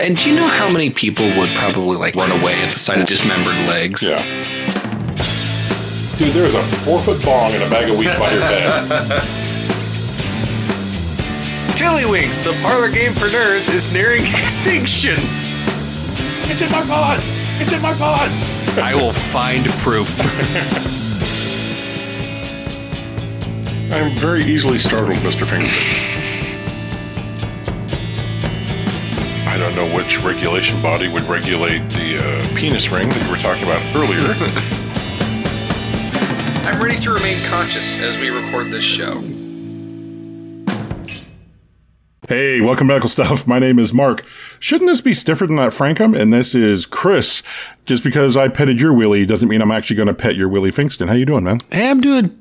And do you know how many people would probably like run away at the sight of dismembered legs? Yeah. Dude, there's a four foot bong and a bag of wheat by your bed. Chili Wings, the parlor game for nerds, is nearing extinction. It's in my pot! It's in my pot! I will find proof. I'm very easily startled, Mr. Fingerman. I don't know which regulation body would regulate the uh, penis ring that you were talking about earlier. I'm ready to remain conscious as we record this show. hey, welcome back to Stuff. My name is Mark. Shouldn't this be stiffer than that, Frankum? And this is Chris. Just because I petted your Willie doesn't mean I'm actually going to pet your Willie Finkston. How you doing, man? Hey, I'm doing,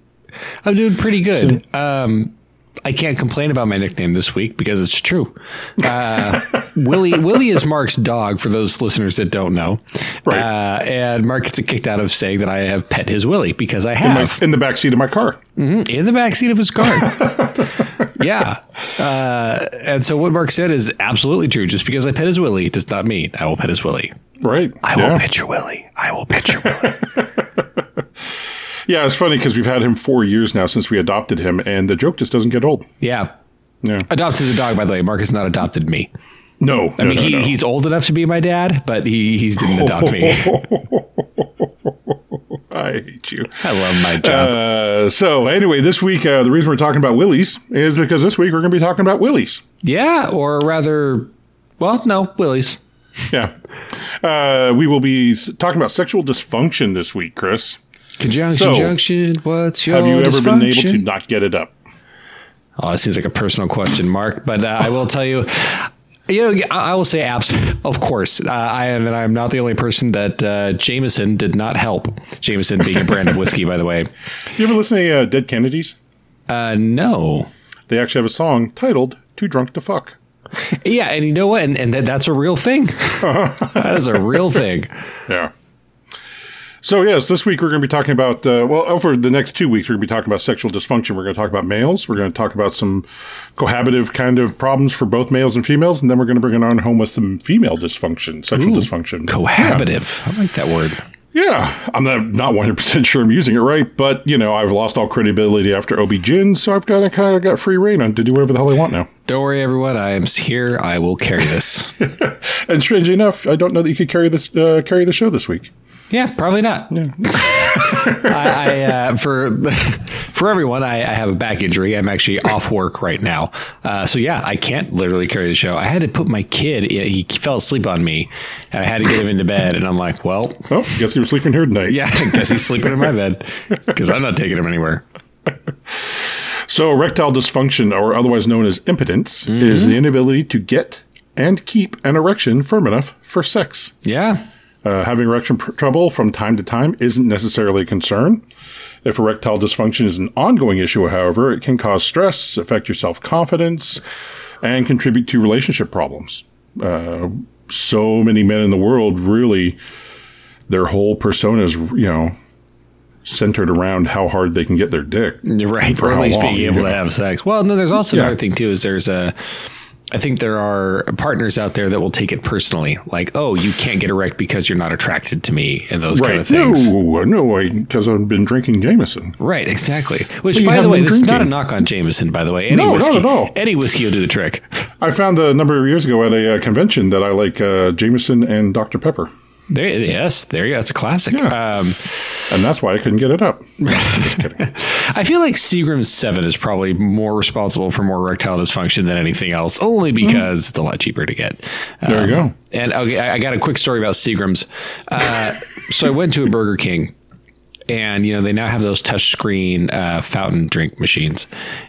I'm doing pretty good. Um, I can't complain about my nickname this week because it's true. Uh, Willie Willie is Mark's dog. For those listeners that don't know, Right. Uh, and Mark gets it kicked out of saying that I have pet his Willie because I In, my, have in the back seat of my car. in the back seat of his car. yeah, uh, and so what Mark said is absolutely true. Just because I pet his Willie does not mean I will pet his Willie. Right. I will pet your Willie. I will pet your Willie. Yeah, it's funny because we've had him four years now since we adopted him, and the joke just doesn't get old. yeah. Yeah. Adopted the dog, by the way. Mark has not adopted me. No. I mean, he, he's old enough to be my dad, but he he's didn't adopt me. I hate you. I love my job. Uh, so anyway, this week uh, the reason we're talking about Willies is because this week we're going to be talking about Willies. yeah, or rather, well, no, Willie's. Yeah, uh, we will be talking about sexual dysfunction this week, Chris. Conjunction, So, junction. What's your Have you ever been able to not get it up? Oh, that seems like a personal question, Mark. But uh, I will tell you, you know, I I will say abs. Of course, uh, I am, and I'm not the only person that uh, Jameson did not help. Jameson being a brand of whiskey, by the way. You ever listen to uh, Dead Kennedys? Uh, no. They actually have a song titled "Too Drunk to Fuck." Yeah, and you know what? And, and that, that's a real thing. that is a real thing. Yeah. So yes, this week we're going to be talking about uh, well, over the next two weeks we're going to be talking about sexual dysfunction. We're going to talk about males. We're going to talk about some cohabitive kind of problems for both males and females, and then we're going to bring it on home with some female dysfunction, sexual dysfunction. Cohabitive. I like that word. Yeah, I'm not not 100 percent sure I'm using it right, but you know I've lost all credibility after Ob Jin, so I've got I kind of got free reign on to do whatever the hell I want now. Don't worry, everyone. I am here. I will carry this. And strangely enough, I don't know that you could carry this uh, carry the show this week. Yeah, probably not. I, I uh, for for everyone, I, I have a back injury. I'm actually off work right now, uh, so yeah, I can't literally carry the show. I had to put my kid. He fell asleep on me, and I had to get him into bed. And I'm like, well, Oh, guess you were sleeping here tonight. yeah, I guess he's sleeping in my bed because I'm not taking him anywhere. So, erectile dysfunction, or otherwise known as impotence, is the inability to get and keep an erection firm enough for sex. Yeah, Uh, having erection pr- trouble from time to time isn't necessarily a concern. If erectile dysfunction is an ongoing issue, however, it can cause stress, affect your self confidence, and contribute to relationship problems. Uh, so many men in the world really, their whole persona is, you know, centered around how hard they can get their dick. Right. Or at least long, being you able know? to have sex. Well, and then there's also Yeah. another thing too. Is there's a, I think there are partners out there that will take it personally, like, oh, you can't get erect because you're not attracted to me, and those kind of things. No, no, because I've been drinking Jameson. Right, exactly. Which, by the way, this is not a knock on Jameson. By the way, any No, not whiskey, at all. any whiskey will do the trick. I found a number of years ago at a uh, convention that I like uh, Jameson and Dr. Pepper. There, yes, there you go. That's a classic. Yeah. Um, And that's why I couldn't get it up. Just kidding. I feel like Seagram's Seven is probably more responsible for more erectile dysfunction than anything else, only because it's a lot cheaper to get. There you Um, go. And okay, I I got a quick story about Seagram's. Uh, so I went to a Burger King, and you know they now have those touchscreen uh, fountain drink machines,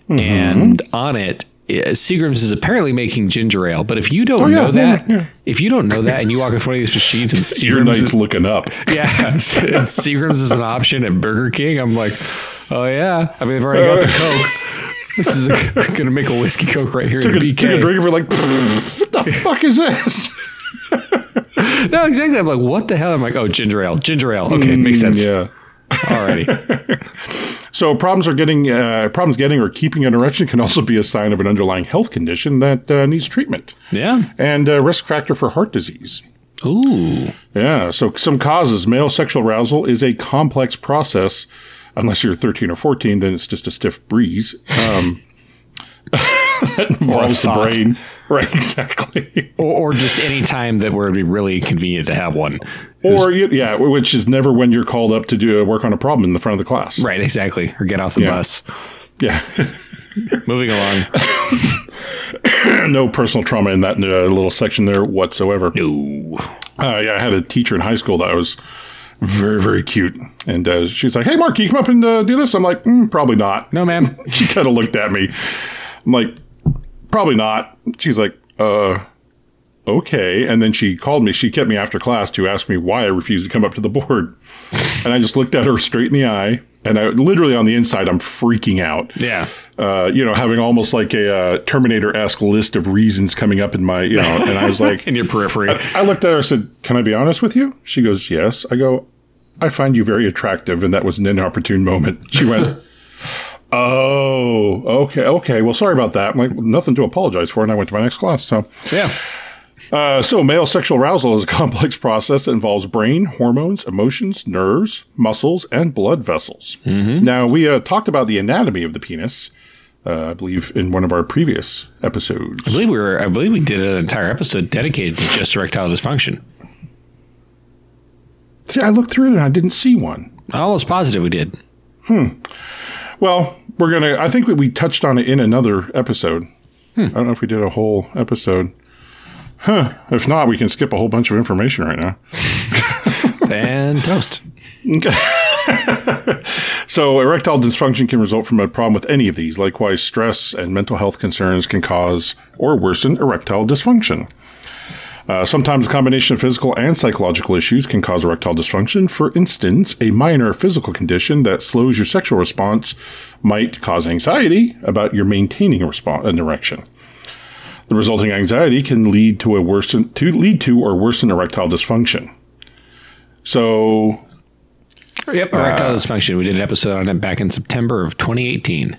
Mm-hmm. and on it. Uh, Seagram's is apparently making ginger ale, but if you don't Oh, yeah, know that, yeah, yeah. if you don't know that, and you walk into one of these machines and Seagram's is, looking up. yeah, and Seagram's is an option at Burger King. I'm like, oh yeah. I mean, they've already got the Coke. This is going to make a whiskey Coke right here in Took a, took a drink for like, what the fuck is this? No, exactly. I'm like, what the hell? I'm like, oh, ginger ale, ginger ale. Okay, makes sense. Yeah. Alrighty. So problems are getting uh, problems getting or keeping an erection can also be a sign of an underlying health condition that uh, needs treatment. Yeah. And a risk factor for heart disease. Ooh. Yeah. So some causes male sexual arousal is a complex process. Unless you're 13 or 14, then it's just a stiff breeze. Um, that involves the brain. Right. Exactly. Or, or just any time that where it'd be really convenient to have one. Or you, yeah, which is never when you're called up to do work on a problem in the front of the class. Right, exactly. Or get off the Yeah. bus. Yeah. Moving along. no personal trauma in that uh, little section there whatsoever. No. Uh, yeah, I had a teacher in high school that was very, very cute. And uh, she's like, hey, Mark, can you come up and uh, do this? I'm like, mm, probably not. No, ma'am. She kind of looked at me. I'm like, probably not. She's like, uh, okay. And then she called me. She kept me after class to ask me why I refused to come up to the board. And I just looked at her straight in the eye. And I literally on the inside, I'm freaking out. Yeah. Uh, you know, having almost like a uh, Terminator esque list of reasons coming up in my, you know, and I was like, In your periphery. I looked at her and said, Can I be honest with you? She goes, Yes. I go, I find you very attractive. And that was an inopportune moment. She went, Oh, okay, okay. Well, sorry about that. Like, nothing to apologize for. And I went to my next class. So, yeah. uh, so male sexual arousal is a complex process that involves brain, hormones, emotions, nerves, muscles, and blood vessels. Now, we uh, talked about the anatomy of the penis, uh, I believe, in one of our previous episodes. I believe we were I believe we did an entire episode dedicated to just erectile dysfunction. See, I looked through it and I didn't see one. I almost positive we did. Well, we're gonna. I think we touched on it in another episode. Hmm. I don't know if we did a whole episode. Huh. If not, we can skip a whole bunch of information right now. And toast. So, erectile dysfunction can result from a problem with any of these. Likewise, stress and mental health concerns can cause or worsen erectile dysfunction. Uh, sometimes a combination of physical and psychological issues can cause erectile dysfunction. For instance, a minor physical condition that slows your sexual response might cause anxiety about your maintaining a response, an erection. The resulting anxiety can lead to a worsen to lead to or worsen erectile dysfunction. So, Yep. Erectile dysfunction. We did an episode on it back in September of 2018.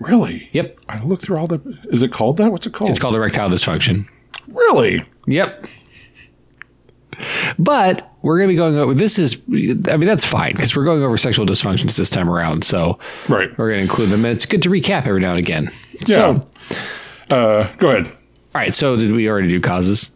really, Yep. I looked through all the. Is it called that? What's it called? It's called erectile dysfunction. Really. Yep. But we're going to be going over this is I mean that's fine because we're going over sexual dysfunctions this time around. So Right. we're going to include them. And it's good to recap every now and again. Yeah. So Uh, go ahead. all right, so did we already do causes?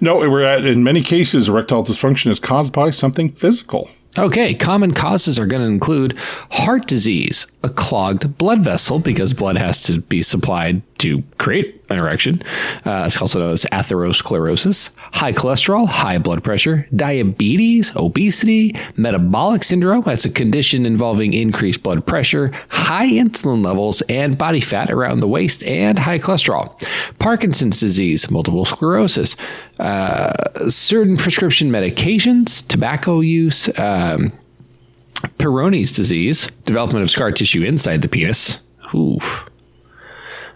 No, we're at in many cases erectile dysfunction is caused by something physical. Okay, common causes are going to include heart disease, a clogged blood vessel because blood has to be supplied to create an erection. Uh, it's also known as atherosclerosis, high cholesterol, high blood pressure, diabetes, obesity, metabolic syndrome. That's a condition involving increased blood pressure, high insulin levels, and body fat around the waist, and high cholesterol. Parkinson's disease, multiple sclerosis, uh, certain prescription medications, tobacco use, um, Peyronie's disease, development of scar tissue inside the penis. Oof.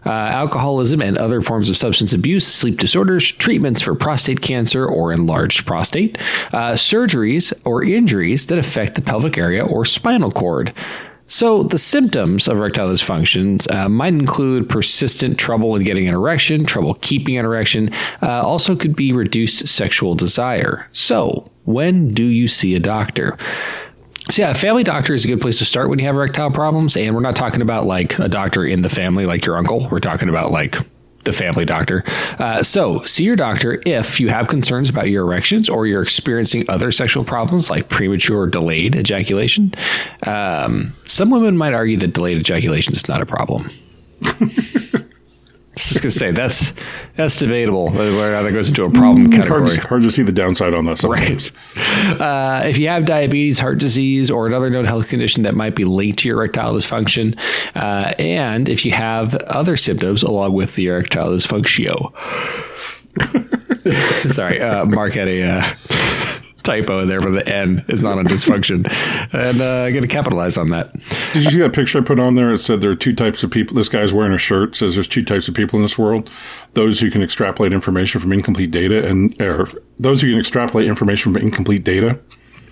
Uh, alcoholism and other forms of substance abuse, sleep disorders, treatments for prostate cancer or enlarged prostate, uh, surgeries or injuries that affect the pelvic area or spinal cord. So, the symptoms of erectile dysfunction uh, might include persistent trouble in getting an erection, trouble keeping an erection, uh, also could be reduced sexual desire. So, when do you see a doctor? So yeah, a family doctor is a good place to start when you have erectile problems, and we're not talking about like a doctor in the family, like your uncle. We're talking about like the family doctor. Uh, so see your doctor if you have concerns about your erections or you're experiencing other sexual problems like premature or delayed ejaculation. Um, some women might argue that delayed ejaculation is not a problem. I was just gonna say that's that's debatable whether that goes into a problem Hard category. to, hard to see the downside on that. Sometimes. Right. Uh, if you have diabetes, heart disease, or another known health condition that might be linked to your erectile dysfunction, uh, and if you have other symptoms along with the erectile dysfunction. Sorry, uh, Mark had a uh, typo in there, but the N is not on dysfunction. And uh, I'm going to capitalize on that. Did you see that picture I put on there? It said there are two types of people. This guy's wearing a shirt. Says there's two types of people in this world: those who can extrapolate information from incomplete data, and or those who can extrapolate information from incomplete data.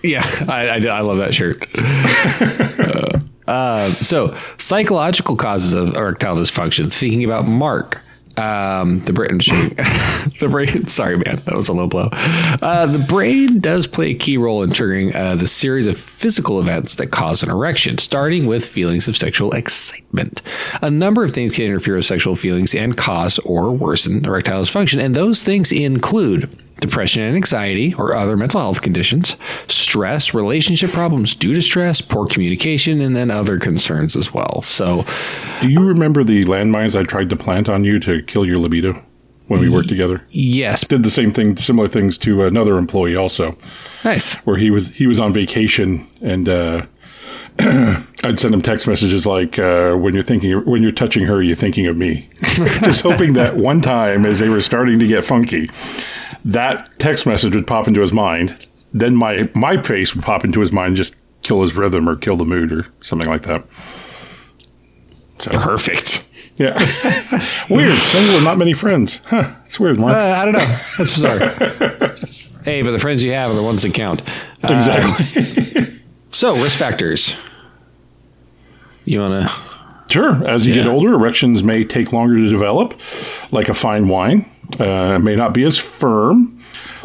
Yeah, I, I, I love that shirt. Uh, Uh, so, psychological causes of erectile dysfunction. Thinking about Mark, um, the brain, the brain. Sorry, man, that was a low blow. Uh, the brain does play a key role in triggering uh, the series of physical events that cause an erection, starting with feelings of sexual excitement. A number of things can interfere with sexual feelings and cause or worsen erectile dysfunction, and those things include depression and anxiety or other mental health conditions, stress, relationship problems due to stress, poor communication, and then other concerns as well. So, Do you remember the landmines I tried to plant on you to kill your libido when we worked together? yes, Did the same thing, similar things to another employee also, nice. where he was he was on vacation and uh, I'd send him text messages like, uh, "When you're thinking, when you're touching her, you're thinking of me." Just hoping that one time, as they were starting to get funky, that text message would pop into his mind. Then my my face would pop into his mind, and just kill his rhythm or kill the mood or something like that. So Perfect. yeah, weird. Single not many friends. Huh? It's weird, Mark. Uh, I don't know. That's bizarre. hey, but the friends you have are the ones that count. Uh, exactly. So, risk factors. You want to? Sure. As you get older, erections may take longer to develop, like a fine wine. Uh, may not be as firm,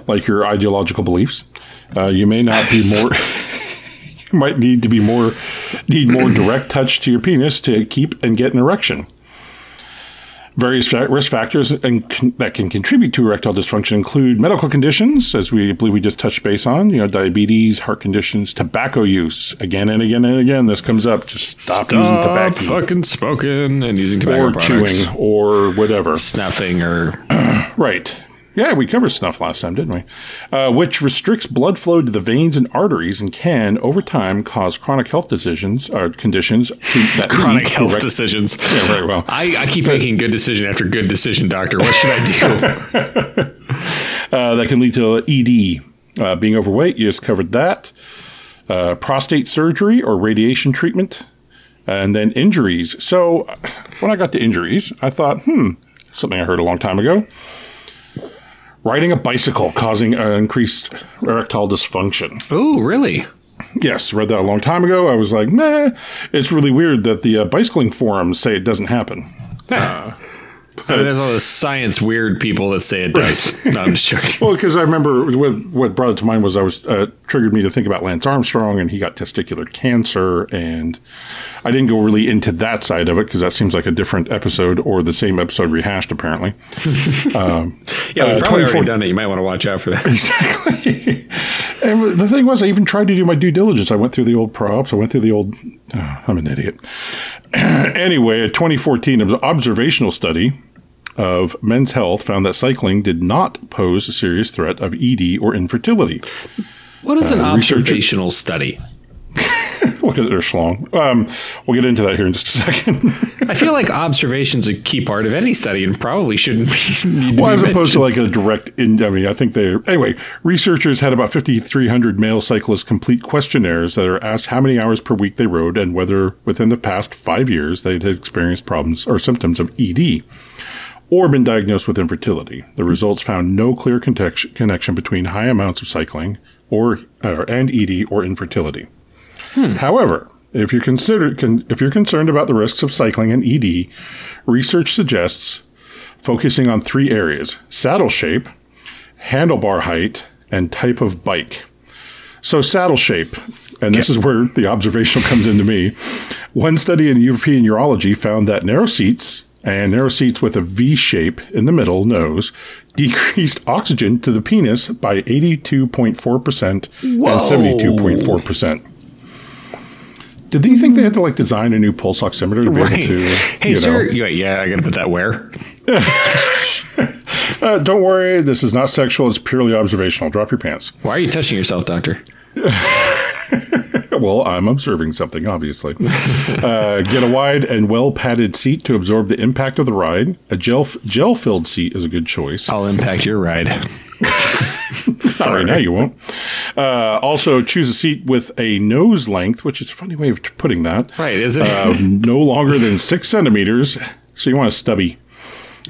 like your ideological beliefs. Uh, you may not be more. you might need to be more need more direct touch to your penis to keep and get an erection. Various risk factors and con- that can contribute to erectile dysfunction include medical conditions, as we believe we just touched base on. You know, diabetes, heart conditions, tobacco use. Again and again and again, this comes up. Just stop, using tobacco fucking smoking and using tobacco or products. chewing or whatever. Snuffing or Right. Yeah, we covered snuff last time, didn't we? Uh, which restricts blood flow to the veins and arteries and can, over time, cause chronic health decisions or conditions to, that chronic health decisions. Yeah, very well. I, I keep making good decision after good decision, doctor. What should I do? Uh, that can lead to ED. Uh, being overweight, you just covered that. Uh, prostate surgery or radiation treatment. And then injuries. So when I got to injuries, I thought, hmm, something I heard a long time ago. Riding a bicycle causing uh, increased erectile dysfunction. Oh, really? Yes, read that a long time ago. I was like, nah, it's really weird that the uh, bicycling forums say it doesn't happen. I mean, there's all the science weird people that say it does. But no, I'm just joking. Well, because I remember what, what brought it to mind was I was uh, triggered me to think about Lance Armstrong, and he got testicular cancer, and I didn't go really into that side of it because that seems like a different episode or the same episode rehashed, apparently. Um, Yeah, we've uh, probably 24 already done it. You might want to watch out for that. Exactly. and the thing was, I even tried to do my due diligence. I went through the old props. I went through the old. oh, I'm an idiot. anyway, a 2014 obs- observational study of men's health found that cycling did not pose a serious threat of ED or infertility. What is an Uh, researcher- observational study? Look at their schlong. Um, we'll get into that here in just a second. I feel like observation's a key part of any study and probably shouldn't be. Well, be as opposed to like a direct. In, I mean, I think they. Anyway, researchers had about 5,300 male cyclists complete questionnaires that are asked how many hours per week they rode and whether within the past five years they had experienced problems or symptoms of ED or been diagnosed with infertility. The results found no clear context, connection between high amounts of cycling or uh, and ED or infertility. However, if you're consider con, if you're concerned about the risks of cycling and ED, research suggests focusing on three areas: saddle shape, handlebar height, and type of bike. So saddle shape, and this is where the observational comes into me. One study in European urology found that narrow seats and narrow seats with a V shape in the middle nose decreased oxygen to the penis by 82.4% and 72.4%. Did you think they had to like design a new pulse oximeter to be Right. able to? Hey, you sir. know- Yeah, yeah, I got to put that where? Uh, don't worry, this is not sexual. It's purely observational. Drop your pants. Why are you touching yourself, doctor? Well, I'm observing something, obviously. uh, get a wide and well padded seat to absorb the impact of the ride. A gel gel filled seat is a good choice. I'll impact your ride. Sorry, now you won't. Uh, also, choose a seat with a nose length, which is a funny way of putting that. Right, is it? Uh, no longer than six centimeters. So you want a stubby.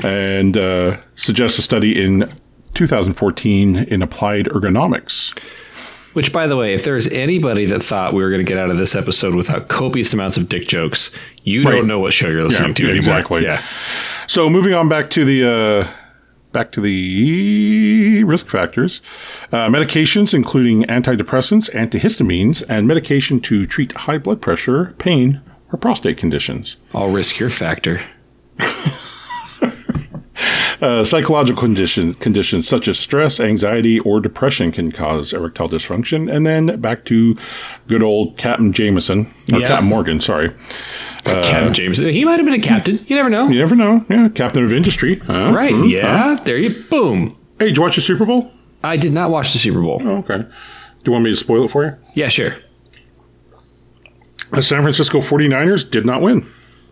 And uh, suggest a study in 2014 in applied ergonomics. Which, by the way, if there's anybody that thought we were going to get out of this episode without copious amounts of dick jokes, you Right. don't know what show you're listening Yeah, to anymore. exactly. Yeah. So moving on back to the uh, back to the risk factors, uh, medications including antidepressants, antihistamines, and medication to treat high blood pressure, pain, or prostate conditions. I'll risk your factor. Uh, psychological condition, conditions such as stress, anxiety, or depression can cause erectile dysfunction. And then back to good old Captain Jameson, or Yeah. Captain Morgan, sorry. Captain James. He might have been a captain. You never know. You never know. Yeah, Captain of Industry. Huh? Right. Hmm, Yeah. huh? There you boom. Hey, did you watch the Super Bowl? I did not watch the Super Bowl. Oh, okay. Do you want me to spoil it for you? Yeah, sure. The San Francisco 49ers did not win.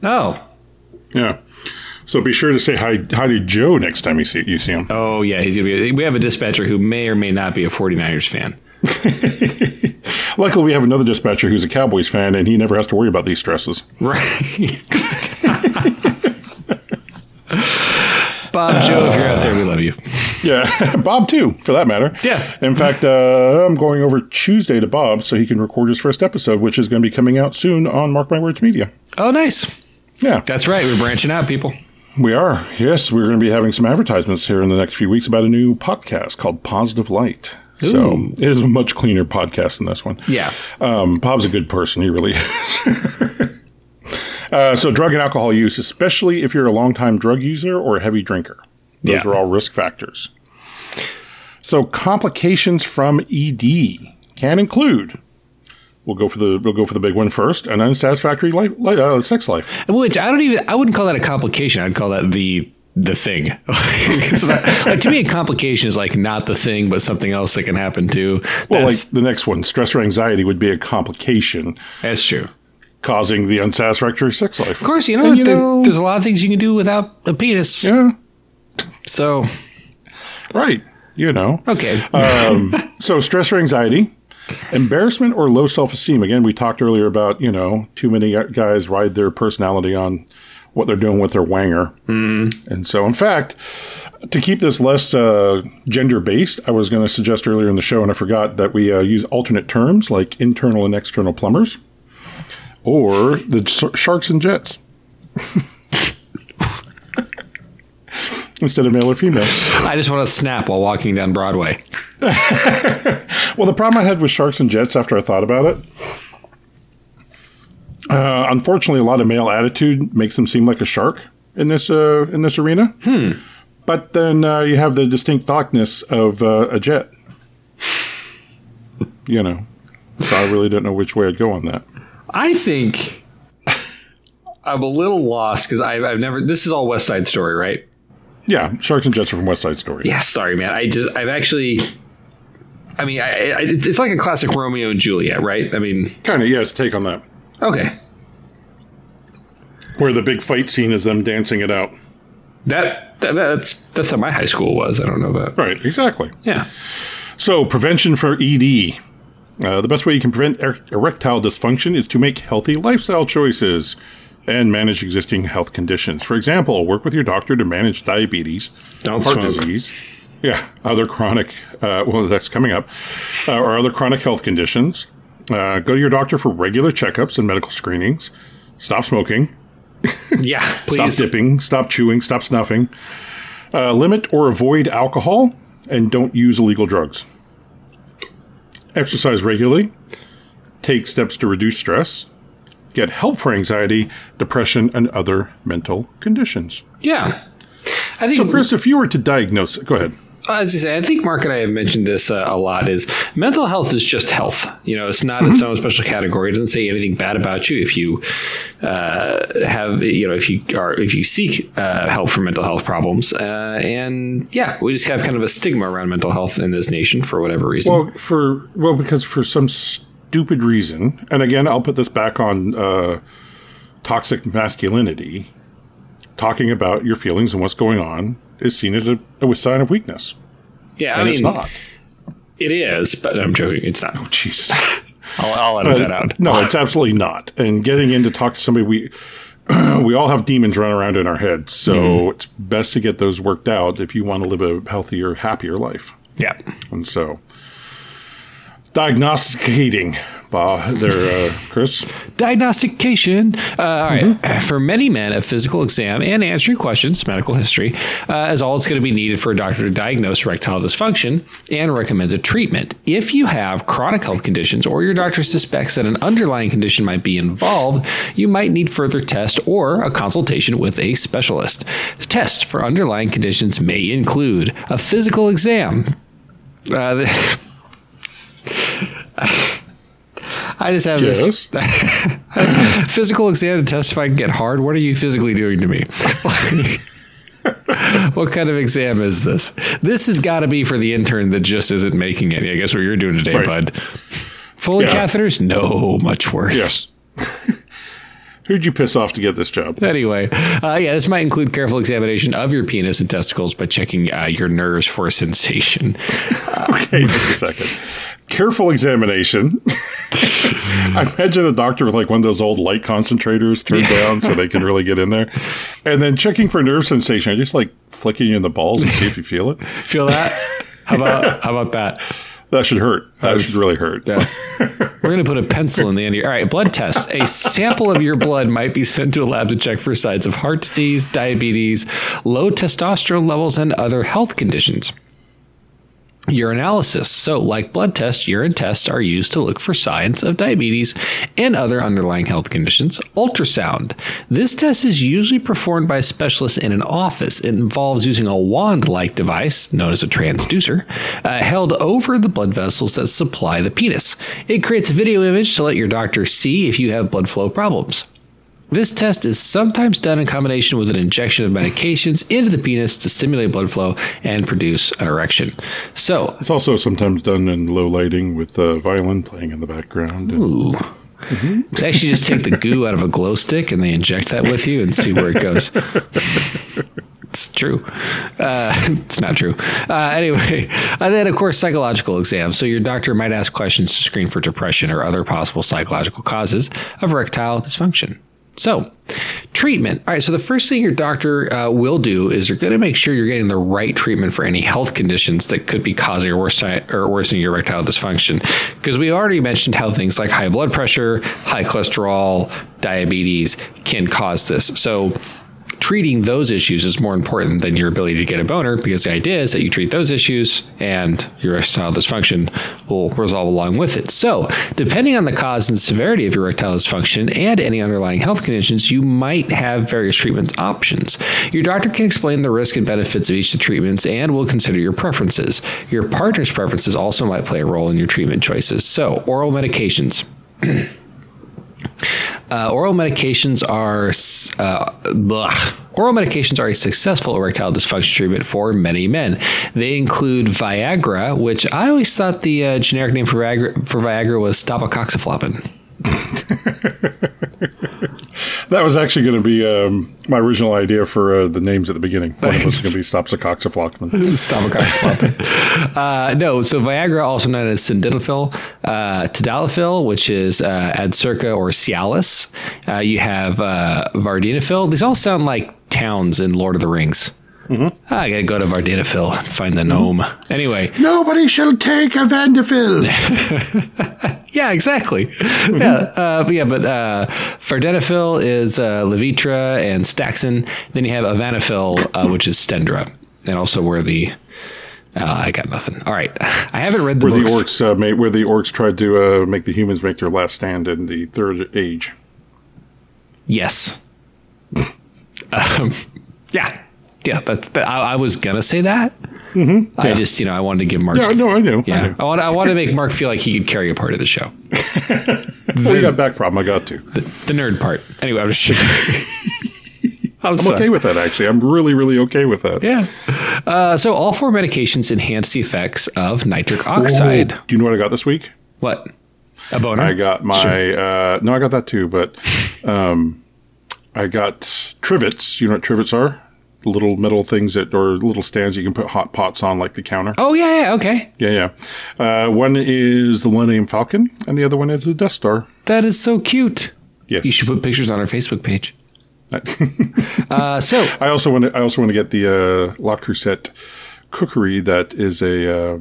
Oh. Yeah. So be sure to say hi, hi to Joe next time you see you see him. Oh, yeah. He's going to be. We have a dispatcher who may or may not be a 49ers fan. Luckily, we have another dispatcher who's a Cowboys fan, and he never has to worry about these stresses. Right. Bob, Joe, if you're out there, we love you. Yeah, Bob too, for that matter. Yeah. In fact, uh, I'm going over Tuesday to Bob so he can record his first episode, which is going to be coming out soon on Mark My Words Media. Oh, nice. Yeah, That's right. We're branching out, people. we are. Yes, we're going to be having some advertisements here in the next few weeks about a new podcast called Positive Light. So it is a much cleaner podcast than this one. Yeah. Um, Bob's a good person. He really is. uh, so, drug and alcohol use, especially if you're a longtime drug user or a heavy drinker, those Yeah. are all risk factors. So, complications from ED can include. We'll go for the we'll go for the big one first. An unsatisfactory life, uh, sex life. Which I don't even. I wouldn't call that a complication. I'd call that the the thing. It's not- like to me, a complication is like not the thing, but something else that can happen too. Well, That's like the next one, stress or anxiety would be a complication that's true. causing the unsatisfactory sex life. Of course, you know, And, you there- know- there's a lot of things you can do without a penis. Yeah, So right. You know. okay, um, so stress or anxiety, embarrassment or low self-esteem. Again, we talked earlier about you know too many guys ride their personality on what they're doing with their wanger, mm. and so in fact. To keep this less uh, gender-based, I was going to suggest earlier in the show, and I forgot that we uh, use alternate terms like internal and external plumbers, or the sh- sharks and jets, instead of male or female. I just want to snap while walking down Broadway. Well, the problem I had with sharks and jets after I thought about it, uh, unfortunately, a lot of male attitude makes them seem like a shark in this uh, in this arena. Hmm. But then uh, you have the distinct darkness of uh, a jet. You know, so I really don't know which way I'd go on that. I think I'm a little lost because I've, I've never. This is all West Side Story, right? Yeah, sharks and jets are from West Side Story. Yeah, sorry, man. I just I've actually. I mean, I, I, it's it's like a classic Romeo and Juliet, right? I mean, Kind of, yes. Take on that. Okay, Where the big fight scene is them dancing it out. that, that that's that's how my high school was. I don't know that. Right, exactly. Yeah, So, prevention for ED. Uh, the best way you can prevent er- erectile dysfunction is to make healthy lifestyle choices and manage existing health conditions. For example, work with your doctor to manage diabetes, Don't heart smoke. disease, yeah, other chronic, uh, well, that's coming up, uh, or other chronic health conditions. Uh, go to your doctor for regular checkups and medical screenings. Stop smoking. yeah. Stop dipping. Stop chewing. Stop snuffing. Uh, limit or avoid alcohol and don't use illegal drugs. Exercise regularly. Take steps to reduce stress. Get help for anxiety, depression, and other mental conditions. Yeah. I think So, Chris, if you were to diagnose, go ahead. As you say, I think Mark and I have mentioned this uh, a lot. Is mental health is just health. You know, it's not its own special category. It doesn't say anything bad about you if you uh, have, you know, if you are if you seek uh, help for mental health problems. Uh, and yeah, we just have kind of a stigma around mental health in this nation for whatever reason. Well, for well, because for some stupid reason, and again, I'll put this back on uh, toxic masculinity. Talking about your feelings and what's going on is seen as a, a sign of weakness, yeah, I and mean, it's not. it is, but I'm joking. It's not. Jesus, I'll, I'll edit that out. no, it's absolutely not. And getting in to talk to somebody, we we all have demons running around in our heads, so Mm-hmm. it's best to get those worked out if you want to live a healthier, happier life. Yeah. And so, diagnosticating, Bob, there, uh, Chris. Diagnostication. Uh, all right. For many men, a physical exam and answering questions, medical history, uh, is all that's going to be needed for a doctor to diagnose erectile dysfunction and recommend a treatment. If you have chronic health conditions or your doctor suspects that an underlying condition might be involved, you might need further tests or a consultation with a specialist. Tests for underlying conditions may include a physical exam. Uh, I just have Yes. this physical exam to test if I can get hard. What are you physically doing to me? what kind of exam is this? This has got to be for the intern that just isn't making it. I guess what you're doing today, Right. bud. Fully Yeah. catheters? No, much worse. Yes. Who'd you piss off to get this job? Anyway, uh, yeah, this might include careful examination of your penis and testicles by checking uh, your nerves for sensation. Okay, just a second. Careful examination. I imagine the doctor with like one of those old light concentrators turned down so they can really get in there. And then checking for nerve sensation. I just like flicking you in the balls and see if you feel it. Feel that? How about how about that? That should hurt. That was- should really hurt. Yeah. We're going to put a pencil in the end of your. All right, blood test. A sample of your blood might be sent to a lab to check for signs of heart disease, diabetes, low testosterone levels, and other health conditions. Urinalysis. So, like blood tests, urine tests are used to look for signs of diabetes and other underlying health conditions. Ultrasound. This test is usually performed by a specialist in an office. It involves using a wand like device, known as a transducer, uh, held over the blood vessels that supply the penis. It creates a video image to let your doctor see if you have blood flow problems. This test is sometimes done in combination with an injection of medications into the penis to stimulate blood flow and produce an erection. So, It's also sometimes done in low lighting with uh, violin playing in the background. And ooh. They actually just take the goo out of a glow stick and they inject that with you and see where it goes. It's true. Uh, it's not true. Uh, anyway, and then of course psychological exams. So your doctor might ask questions to screen for depression or other possible psychological causes of erectile dysfunction. So, treatment. All right. So the first thing your doctor uh, will do is you're going to make sure you're getting the right treatment for any health conditions that could be causing or or worsening your erectile dysfunction. Because we already mentioned how things like high blood pressure, high cholesterol, diabetes can cause this. So treating those issues is more important than your ability to get a boner because the idea is that you treat those issues and your erectile dysfunction will resolve along with it. So, depending on the cause and severity of your erectile dysfunction and any underlying health conditions, you might have various treatment options. Your doctor can explain the risk and benefits of each of the treatments and will consider your preferences. Your partner's preferences also might play a role in your treatment choices. So, oral medications. Uh, oral medications are uh, oral medications are a successful erectile dysfunction treatment for many men. They include Viagra, which I always thought the uh, generic name for Viagra, for Viagra was Stopacoxiflopin. that was actually going to be um, my original idea for uh, the names at the beginning. One of them was going to be Stopsacoxaflockman. Stomacoxiflopin. uh, no, so Viagra, also known as sildenafil, uh, tadalafil, which is uh, Adcirca or Cialis. Uh, you have uh, Vardenafil. These all sound like towns in Lord of the Rings. I gotta go to Vardenafil and find the gnome. Anyway, Nobody shall take a Vanderbilt. yeah, exactly. Yeah, uh, but yeah, but uh, Vardenafil is uh, Levitra and Staxyn. Then you have Avanafil, uh, which is Stendra, and also where the uh, I got nothing. All right, I haven't read the where the books. orcs uh, made, where the orcs tried to uh, make the humans make their last stand in the third age. Yes. um, yeah, yeah. That's. That, I, I was gonna say that. Mm-hmm. I just, you know, I wanted to give Mark. Yeah, no, I knew. I Yeah, knew. I want. I want to make Mark feel like he could carry a part of the show, Well, you got back problem. I got to. the, the nerd part. Anyway, I'm just. I'm, I'm okay with that. Actually, I'm really, really okay with that. Yeah. Uh, so all four medications enhance the effects of nitric oxide. Do you know what I got this week? What? A boner? I got my Sure. uh, no, I got that too, but um, I got trivets. You know what trivets are? Little metal things that, or little stands you can put hot pots on, like the counter. Oh yeah, yeah, okay. Yeah, yeah. Uh, one is the Millennium Falcon, and the other one is the Death Star. That is so cute. Yes. You should put pictures on our Facebook page. Uh, so I also want to. I also want to get the uh, Le Creuset cookery. That is a uh,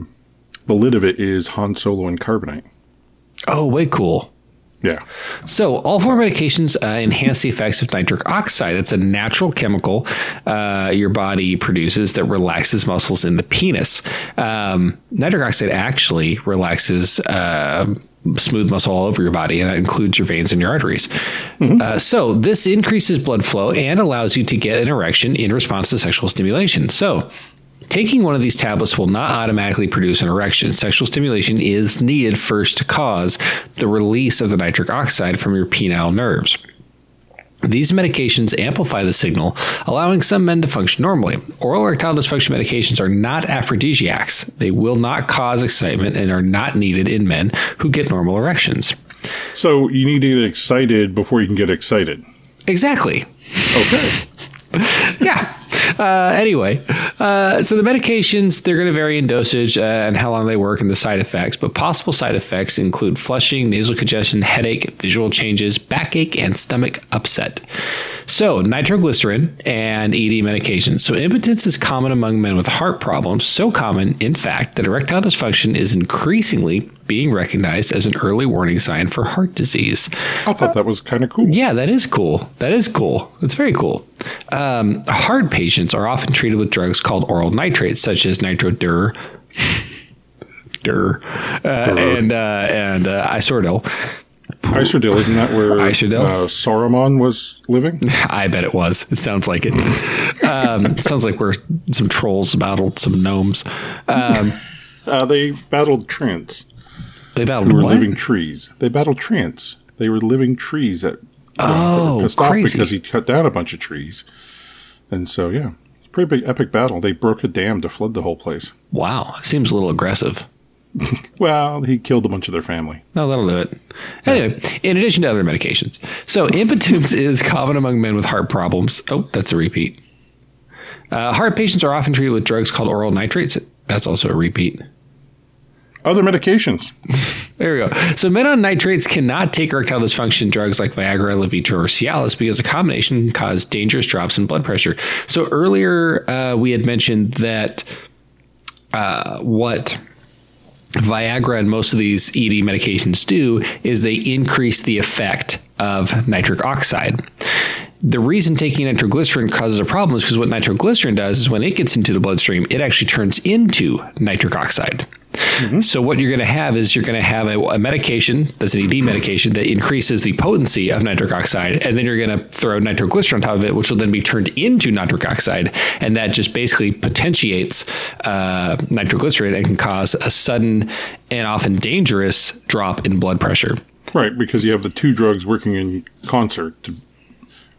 the lid of it is Han Solo and carbonite. Oh, way cool. Yeah. So, all four medications uh, enhance the effects of nitric oxide. It's a natural chemical uh, your body produces that relaxes muscles in the penis. Um, nitric oxide actually relaxes. Uh, smooth muscle all over your body, and that includes your veins and your arteries. Uh, so, this increases blood flow and allows you to get an erection in response to sexual stimulation. So, Taking one of these tablets will not automatically produce an erection. Sexual stimulation is needed first to cause the release of the nitric oxide from your penile nerves. These medications amplify the signal, allowing some men to function normally. Oral erectile dysfunction medications are not aphrodisiacs. They will not cause excitement and are not needed in men who get normal erections. So you need to get excited before you can get excited. Exactly. Okay. yeah. Uh, anyway, uh, so the medications they're going to vary in dosage uh, and how long they work and the side effects. But possible side effects include flushing, nasal congestion, headache, visual changes, backache, and stomach upset. So nitroglycerin and ED medications. So impotence is common among men with heart problems. So common, in fact, that erectile dysfunction is increasingly being recognized as an early warning sign for heart disease. I thought that was kind of cool. Yeah, that is cool. That is cool. That's very cool. Um, heart patients are often treated with drugs called oral nitrates, such as nitrodur, dur, uh, and uh, and uh, isordil. Isordil, isn't that where Isordil? Uh, Saruman was living? I bet it was. It sounds like it. Um, it sounds like we're some trolls battled some gnomes. Um, Uh, they battled Trance, they battled who were what? living trees. They battled Trance. They were living trees that Oh, pissed off crazy. because he cut down a bunch of trees. And so, yeah, it's a pretty big epic battle. They broke a dam to flood the whole place. Wow, it seems a little aggressive. Well, he killed a bunch of their family. No, that'll do it. Anyway, in addition to other medications. So, impotence is common among men with heart problems. Oh, that's a repeat. Uh, heart patients are often treated with drugs called oral nitrates. That's also a repeat. Other medications. There we go. So, men on nitrates cannot take erectile dysfunction drugs like Viagra, Levitra, or Cialis because the combination can cause dangerous drops in blood pressure. So, earlier uh, we had mentioned that uh, what Viagra and most of these ED medications do is they increase the effect of nitric oxide. The reason taking nitroglycerin causes a problem is because what nitroglycerin does is when it gets into the bloodstream, it actually turns into nitric oxide. So what you're going to have is you're going to have a, a medication that's an ED medication that increases the potency of nitric oxide, and then you're going to throw nitroglycerin on top of it, which will then be turned into nitric oxide, and that just basically potentiates uh, nitroglycerin and can cause a sudden and often dangerous drop in blood pressure. Right, because you have the two drugs working in concert to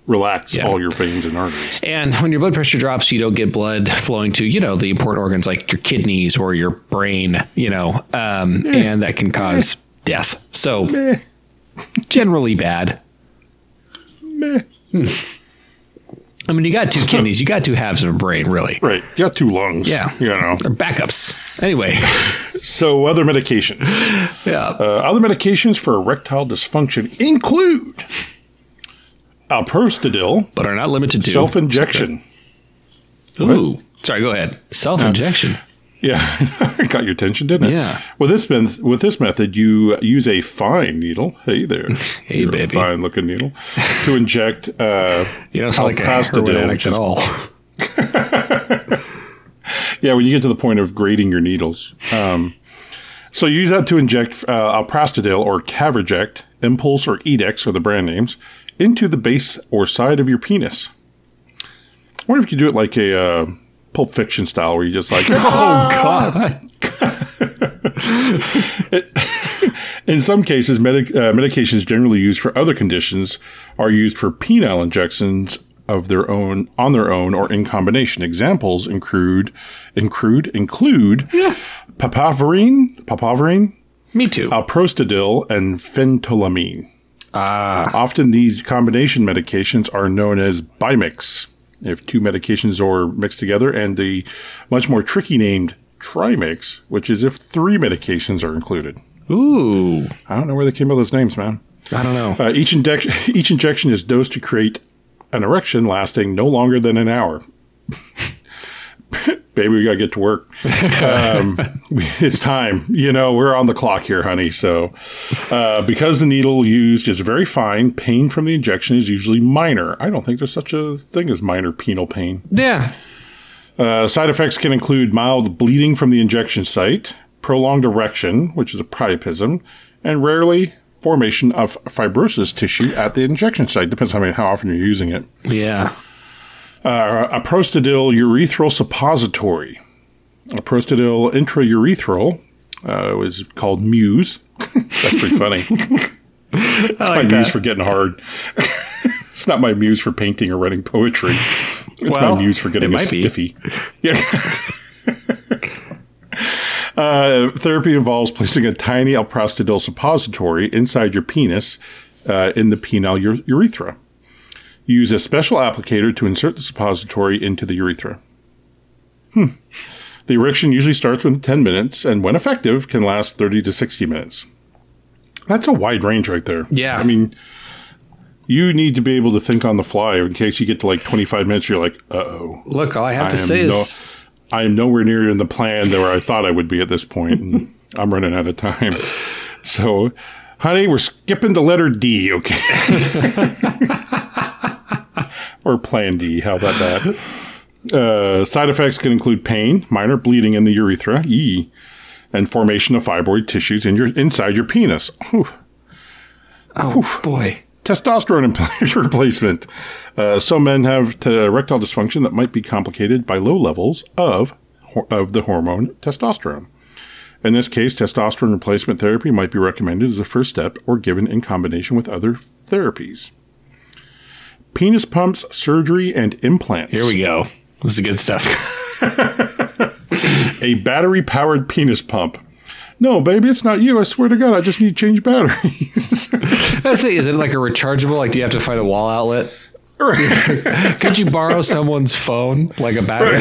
relax Yeah. all your veins and arteries. And when your blood pressure drops, you don't get blood flowing to, you know, the important organs like your kidneys or your brain, you know, um, and that can cause death. So, Meh, generally bad. meh. I mean, you got two kidneys, you got two halves of a brain, really. Right, you got two lungs. Yeah. You know. Or backups. Anyway, So, other medications. yeah. Uh, other medications for erectile dysfunction include alprostadil, but are not limited to self injection. Ooh. Sorry, go ahead. Self injection. Yeah, got your attention, didn't it? Yeah. With this with this method, you use a fine needle. Hey there, Hey, You're a baby. fine looking needle to inject. Uh, You don't sound like a heroin addict at all. Yeah, when you get to the point of grading your needles. Um, so you use that to inject uh, alprostadil or Caverject, Impulse or Edex are the brand names, into the base or side of your penis. I wonder if you do it like a uh, Pulp Fiction style, where you just like, Oh, God. in some cases, medic- uh, medications generally used for other conditions are used for penile injections of their own on their own or in combination. Examples include include include papaverine, papaverine, Me too. alprostadil, and phentolamine. Ah. Often these combination medications are known as bimix. If two medications are mixed together, and the much more tricky named trimix, which is if three medications are included. Ooh. I don't know where they came up with those names, man. I don't know. Uh, each injection, each injection is dosed to create an erection lasting no longer than an hour. baby, we got to get to work. Um, it's time. You know, we're on the clock here, honey. So, uh, because the needle used is very fine, pain from the injection is usually minor. I don't think there's such a thing as minor penal pain. Yeah. Uh, side effects can include mild bleeding from the injection site, prolonged erection, which is a priapism, and rarely formation of fibrosis tissue at the injection site. Depends on how often you're using it. Yeah. Uh, alprostadil urethral suppository. Alprostadil intraurethral uh, was called Muse. That's pretty funny. it's my like muse for getting hard. it's not my muse for painting or writing poetry. It's Well, my muse for getting a be. stiffy. Yeah. uh, therapy involves placing a tiny alprostadil suppository inside your penis uh, in the penile ure- urethra. Use a special applicator to insert the suppository into the urethra. Hmm. The erection usually starts within 10 minutes and, when effective, can last 30 to 60 minutes. That's a wide range right there. Yeah. I mean, you need to be able to think on the fly in case you get to like 25 minutes, you're like, uh oh. Look, all I have I to say no- is I am nowhere near in the plan where I thought I would be at this point, and I'm running out of time. So, honey, we're skipping the letter D, okay? or plan D. How about that? Uh, side effects can include pain, minor bleeding in the urethra, E, and formation of fibroid tissues in your inside your penis. Oh boy. Testosterone replacement. Uh, some men have t- erectile dysfunction that might be complicated by low levels of of the hormone testosterone. In this case, testosterone replacement therapy might be recommended as a first step or given in combination with other therapies. Penis pumps, surgery, and implants. Here we go. This is good stuff. A battery powered penis pump. No, baby, it's not you. I swear to God, I just need to change batteries. I say, is it like a rechargeable? Like, do you have to find a wall outlet? Could you borrow someone's phone, like a battery,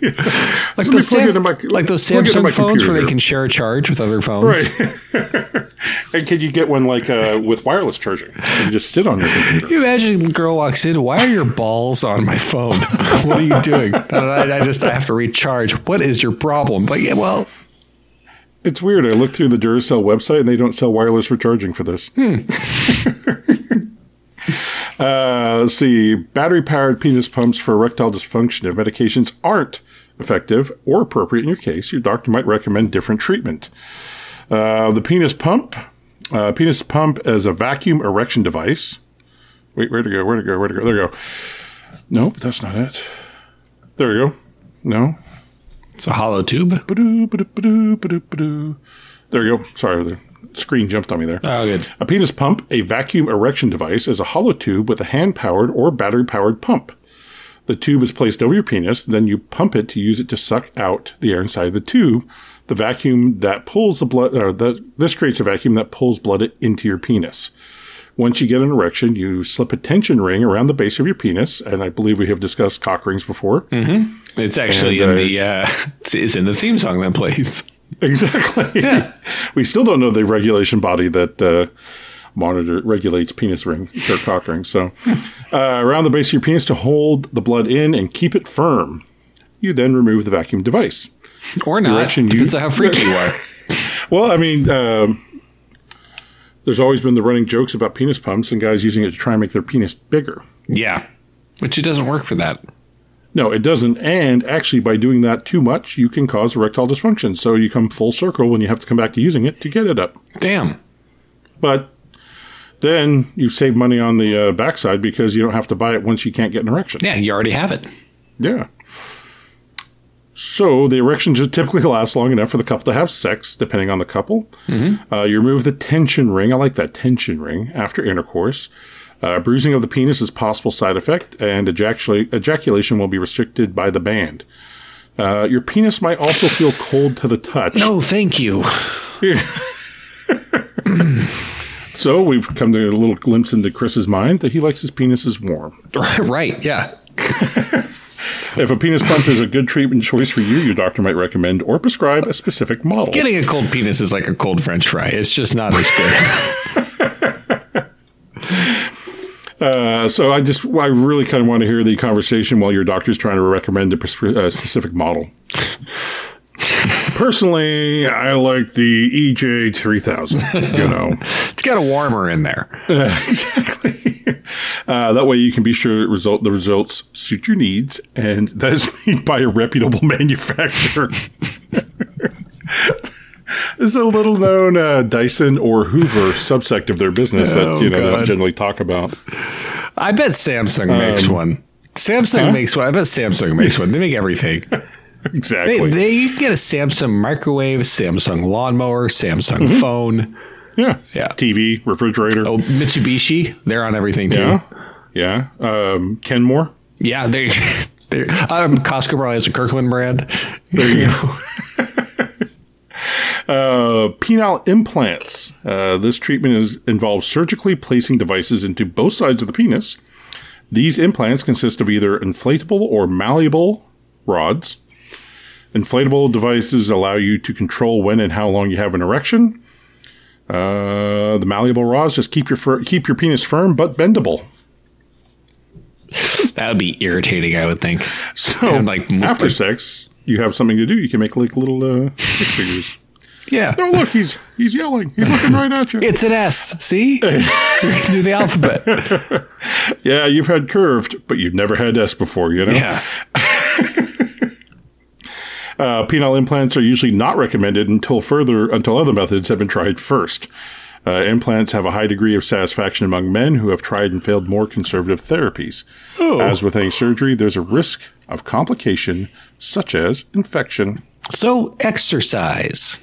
like those, Sam- my- like those plug it in my Samsung phones where they can share a charge with other phones? and can you get one like uh, with wireless charging? You just sit on your computer. You imagine a girl walks in. Why are your balls on my phone? what are you doing? I, I just I have to recharge. What is your problem? But yeah, well, It's weird. I looked through the Duracell website and they don't sell wireless recharging for this. Uh, let's see. Battery powered penis pumps for erectile dysfunction. If medications aren't effective or appropriate in your case, your doctor might recommend different treatment. Uh, the penis pump. Uh, penis pump as a vacuum erection device. Wait, where to go? Where to go? Where to go? There you go. Nope, that's not it. There you go. No. it's a hollow tube. Ba-doo, ba-doo, ba-doo. There you go. Sorry, the screen jumped on me there. Oh, good. A penis pump, a vacuum erection device, is a hollow tube with a hand powered or battery powered pump. The tube is placed over your penis, then you pump it to use it to suck out the air inside the tube. The vacuum that pulls the blood, or the, this creates a vacuum that pulls blood into your penis. Once you get an erection, you slip a tension ring around the base of your penis, and I believe we have discussed cock rings before. It's actually And, in uh, the uh, it's in the theme song that plays. Exactly. Yeah. we still don't know the regulation body that uh, monitor regulates penis ring or cock rings. So, uh, around the base of your penis to hold the blood in and keep it firm. You then remove the vacuum device. Or not. Direction you- Depends on how freaky you are. Well, I mean, um, there's always been the running jokes about penis pumps and guys using it to try and make their penis bigger. Yeah. Which it doesn't work for that. No, it doesn't. And actually, by doing that too much, you can cause erectile dysfunction. So you come full circle when you have to come back to using it to get it up. Damn. But then you save money on the uh, backside because you don't have to buy it once you can't get an erection. Yeah, you already have it. Yeah. So the erection should typically last long enough for the couple to have sex, depending on the couple. Uh, you remove the tension ring. I like that tension ring after intercourse. Uh, bruising of the penis is possible side effect, and ejacula- ejaculation will be restricted by the band. Uh, your penis might also feel cold to the touch. No, thank you. So we've come to a little glimpse into Chris's mind that he likes his penises warm. right, yeah. If a penis pump is a good treatment choice for you, your doctor might recommend or prescribe a specific model. Getting a cold penis is like a cold french fry. It's just not as good. Uh, so I just, I really kind of want to hear the conversation while your doctor's trying to recommend a, prescri- a specific model. personally, I like the EJ three thousand. You know, It's got a warmer in there. exactly. Uh, that way, you can be sure that result the results suit your needs, and that is made by a reputable manufacturer. It's a little known uh, Dyson or Hoover subsect of their business that you know they don't generally talk about. I bet Samsung makes one. Samsung makes one. I bet Samsung makes one. They make everything. Exactly. They, they you can get a Samsung microwave, Samsung lawnmower, Samsung phone. yeah. Yeah. TV, refrigerator. Oh, Mitsubishi, they're on everything too. Yeah. Yeah. Um, Kenmore. Yeah, they. Um, Costco probably has a Kirkland brand. There you go. Uh, penile implants. Uh, this treatment is, involves surgically placing devices into both sides of the penis. These implants consist of either inflatable or malleable rods. Inflatable devices allow you to control when and how long you have an erection. Uh, the malleable rods just keep your fir- keep your penis firm but bendable. That would be irritating, I would think. So Kind of like- after like- sex, you have something to do. You can make like little uh, stick figures. Yeah. Oh, look, he's he's yelling. He's looking right at you. It's an S. See? you can do the alphabet. Yeah, you've had curved, but you've never had S before, you know? Yeah. Uh, penile implants are usually not recommended until further until other methods have been tried first. Uh, implants have a high degree of satisfaction among men who have tried and failed more conservative therapies. As with any surgery, there's a risk of complication such as infection. So, exercise.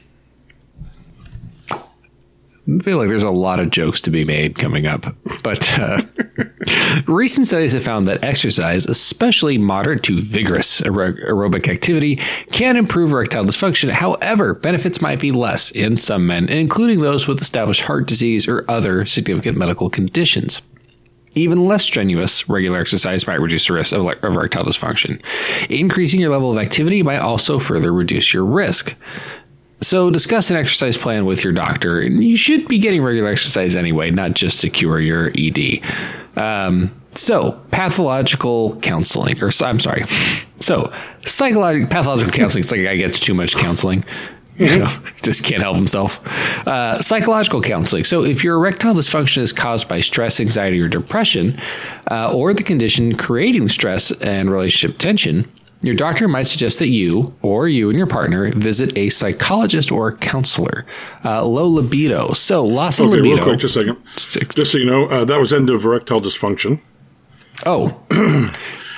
I feel like there's a lot of jokes to be made coming up. But uh, recent studies have found that exercise, especially moderate to vigorous aer- aerobic activity, can improve erectile dysfunction. However, benefits might be less in some men, including those with established heart disease or other significant medical conditions. Even less strenuous regular exercise might reduce the risk of, of erectile dysfunction. Increasing your level of activity might also further reduce your risk. So, discuss an exercise plan with your doctor. And you should be getting regular exercise anyway, not just to cure your ED. Um, so, pathological counseling, or I'm sorry. So, psychological pathological counseling. It's like a guy gets too much counseling. You know, just can't help himself. Uh, psychological counseling. So, if your erectile dysfunction is caused by stress, anxiety, or depression, uh, or the condition creating stress and relationship tension, your doctor might suggest that you or you and your partner visit a psychologist or counselor. Uh, low libido. So, loss of Okay, libido. real quick, just a second. Six- Just so you know, uh, that was end of erectile dysfunction. oh,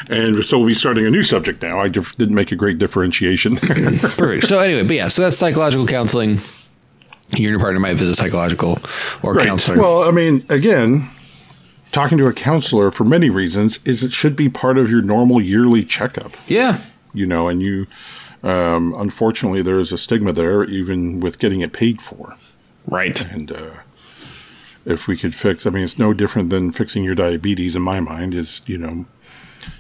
And so we'll be starting a new subject now. I dif- didn't make a great differentiation. perfect. So, anyway, but yeah, so that's psychological counseling. You and your partner might visit psychological or counselor. Well, I mean, again, talking to a counselor for many reasons is it should be part of your normal yearly checkup. yeah. You know, and you, um, unfortunately, there is a stigma there, even with getting it paid for. Right. And uh, if we could fix, I mean, it's no different than fixing your diabetes. In my mind, is you know,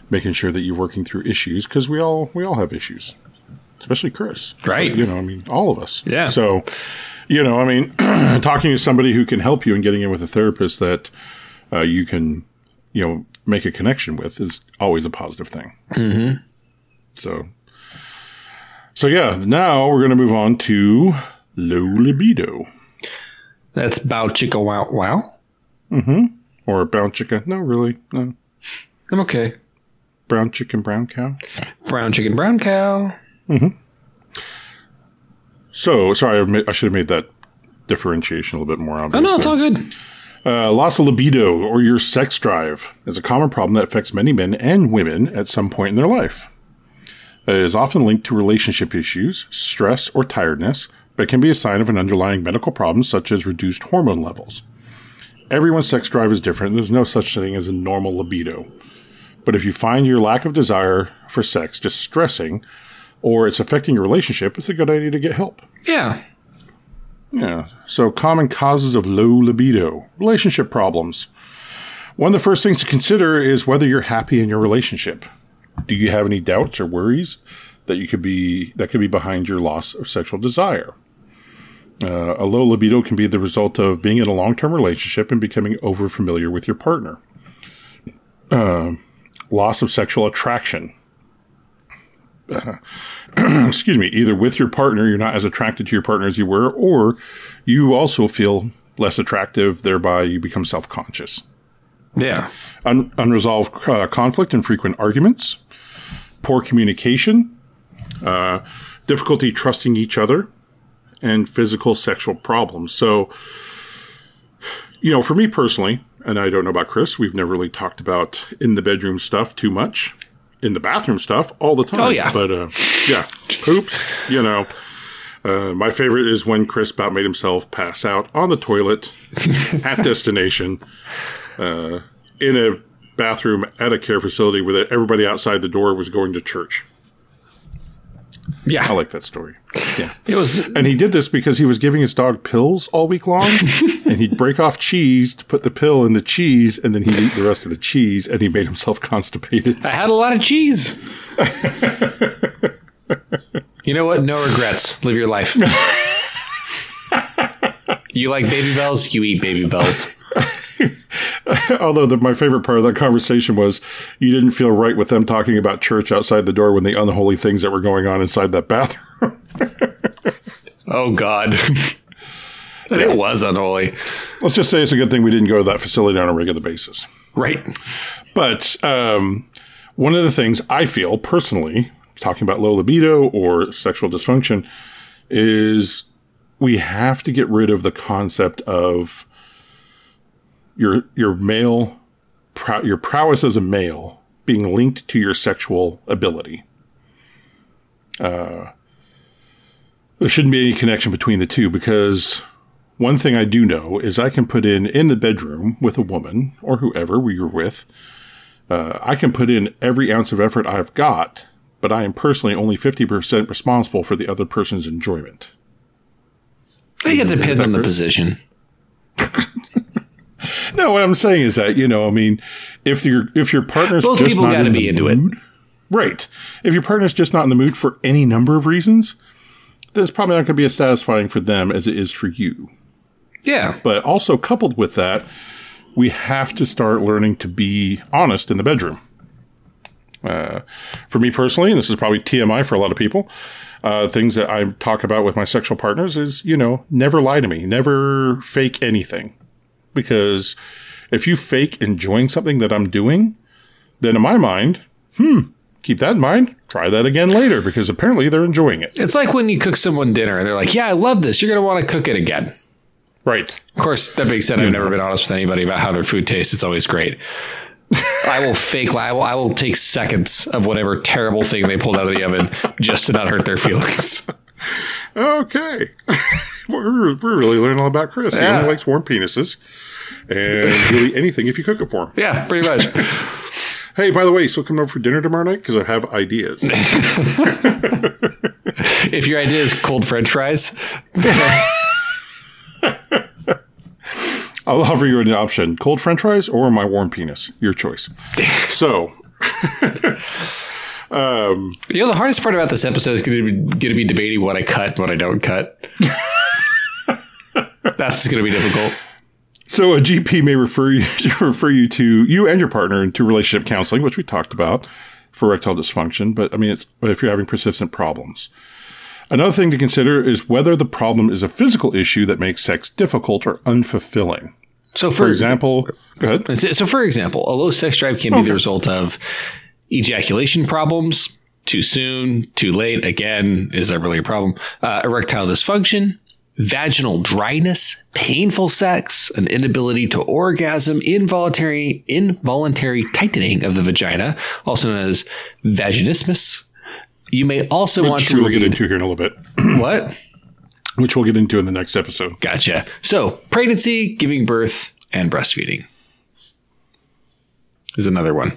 making sure that you're working through issues because we all we all have issues, especially Chris. Right. You know, I mean, all of us. Yeah. So, you know, I mean, talking to somebody who can help you and getting in with a therapist that uh, you can, you know, make a connection with is always a positive thing. Mm-hmm. So, so yeah. Now we're going to move on to low libido. That's bow chicka wow wow. Mm-hmm. Or brown chicken. No, really. No. I'm okay. Brown chicken, brown cow. Brown chicken, brown cow. Mm-hmm. So, sorry, I, should have made that differentiation a little bit more obvious. Oh no, it's all good. Uh, loss of libido or your sex drive is a common problem that affects many men and women at some point in their life. It is often linked to relationship issues, stress, or tiredness, but can be a sign of an underlying medical problem such as reduced hormone levels. Everyone's sex drive is different, there's no such thing as a normal libido. But if you find your lack of desire for sex distressing, or it's affecting your relationship, it's a good idea to get help. Yeah. Yeah. So, common causes of low libido, relationship problems. One of the first things to consider is whether you're happy in your relationship. Do you have any doubts or worries that you could be that could be behind your loss of sexual desire? Uh, a low libido can be the result of being in a long-term relationship and becoming over-familiar with your partner. Uh, loss of sexual attraction. excuse me, either with your partner, you're not as attracted to your partner as you were, or you also feel less attractive, thereby you become self conscious. Yeah. Un- unresolved uh, conflict and frequent arguments, poor communication, uh, difficulty trusting each other, and physical sexual problems. So, you know, for me personally, and I don't know about Chris, we've never really talked about in the bedroom stuff too much. In the bathroom stuff all the time. Oh, yeah. But uh, yeah, poops, you know. Uh, my favorite is when Chris about made himself pass out on the toilet at destination uh, in a bathroom at a care facility where everybody outside the door was going to church. Yeah. I like that story. Yeah. It was And he did this because he was giving his dog pills all week long, and he'd break off cheese to put the pill in the cheese, and then he'd eat the rest of the cheese, and he made himself constipated. I had a lot of cheese. you know what? No regrets. Live your life. You like Babybels? You eat Babybels. Although the, my favorite part of that conversation was you didn't feel right with them talking about church outside the door when the unholy things that were going on inside that bathroom. Oh God. and it was unholy. Let's just say it's a good thing we didn't go to that facility on a regular basis. Right. But um, one of the things I feel personally, talking about low libido or sexual dysfunction, is we have to get rid of the concept of your your male prow- your prowess as a male being linked to your sexual ability. Uh, there shouldn't be any connection between the two because one thing I do know is I can put in in the bedroom with a woman or whoever we are with. Uh, I can put in every ounce of effort I've got, but I am personally only fifty percent responsible for the other person's enjoyment. I think it depends on the position. No, what I'm saying is that you know, I mean, if your if your partner's Both just people not gotta in be the into it. mood, right? If your partner's just not in the mood for any number of reasons, then it's probably not going to be as satisfying for them as it is for you. Yeah. But also coupled with that, we have to start learning to be honest in the bedroom. Uh, for me personally, and this is probably TMI for a lot of people, uh, things that I talk about with my sexual partners is, you know, never lie to me, never fake anything. Because if you fake enjoying something that I'm doing, then in my mind, hmm, keep that in mind. Try that again later because apparently they're enjoying it. It's like when you cook someone dinner and they're like, Yeah, I love this. You're going to want to cook it again. Right. Of course, that being said, I've never been honest with anybody about how their food tastes. It's always great. I will fake. I will. I will take seconds of whatever terrible thing they pulled out of the oven just to not hurt their feelings. Okay. we're, we're really learning all about Chris. He only likes warm penises. And really anything if you cook it for him. Yeah, pretty much. Hey, by the way, so come over for dinner tomorrow night because I have ideas. if your idea is cold French fries, I'll offer you an option cold french fries or my warm penis. Your choice. So, um, you know the hardest part about this episode is going to be, to debating what I cut and what I don't cut. That's just going to be difficult. so a GP may refer you refer you to you and your partner into relationship counseling, which we talked about for erectile dysfunction. But I mean, it's if you're having persistent problems. Another thing to consider is whether the problem is a physical issue that makes sex difficult or unfulfilling. So, for, For example, go ahead. So, for example, a low sex drive can be the result of ejaculation problems, too soon, too late. Again, is that really a problem? Uh, erectile dysfunction, vaginal dryness, painful sex, an inability to orgasm, involuntary involuntary tightening of the vagina, also known as vaginismus. You may also want Which to we'll get read into here in a little bit, what? which we'll get into in the next episode. Gotcha. So, pregnancy, giving birth, and breastfeeding is another one.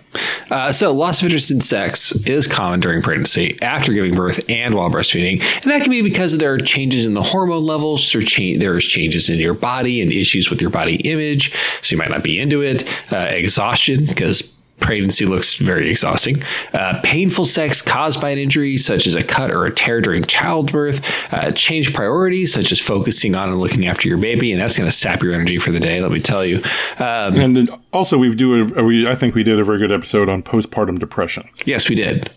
Uh, so, loss of interest in sex is common during pregnancy, after giving birth, and while breastfeeding. And that can be because there are changes in the hormone levels, or cha- there's changes in your body and issues with your body image. So, you might not be into it. Uh, exhaustion, because pregnancy looks very exhausting. Uh, painful sex caused by an injury, such as a cut or a tear during childbirth. Uh, change priorities, such as focusing on and looking after your baby, and that's going to sap your energy for the day. Let me tell you. Um, And then also we do a, we I think we did a very good episode on postpartum depression. yes, we did.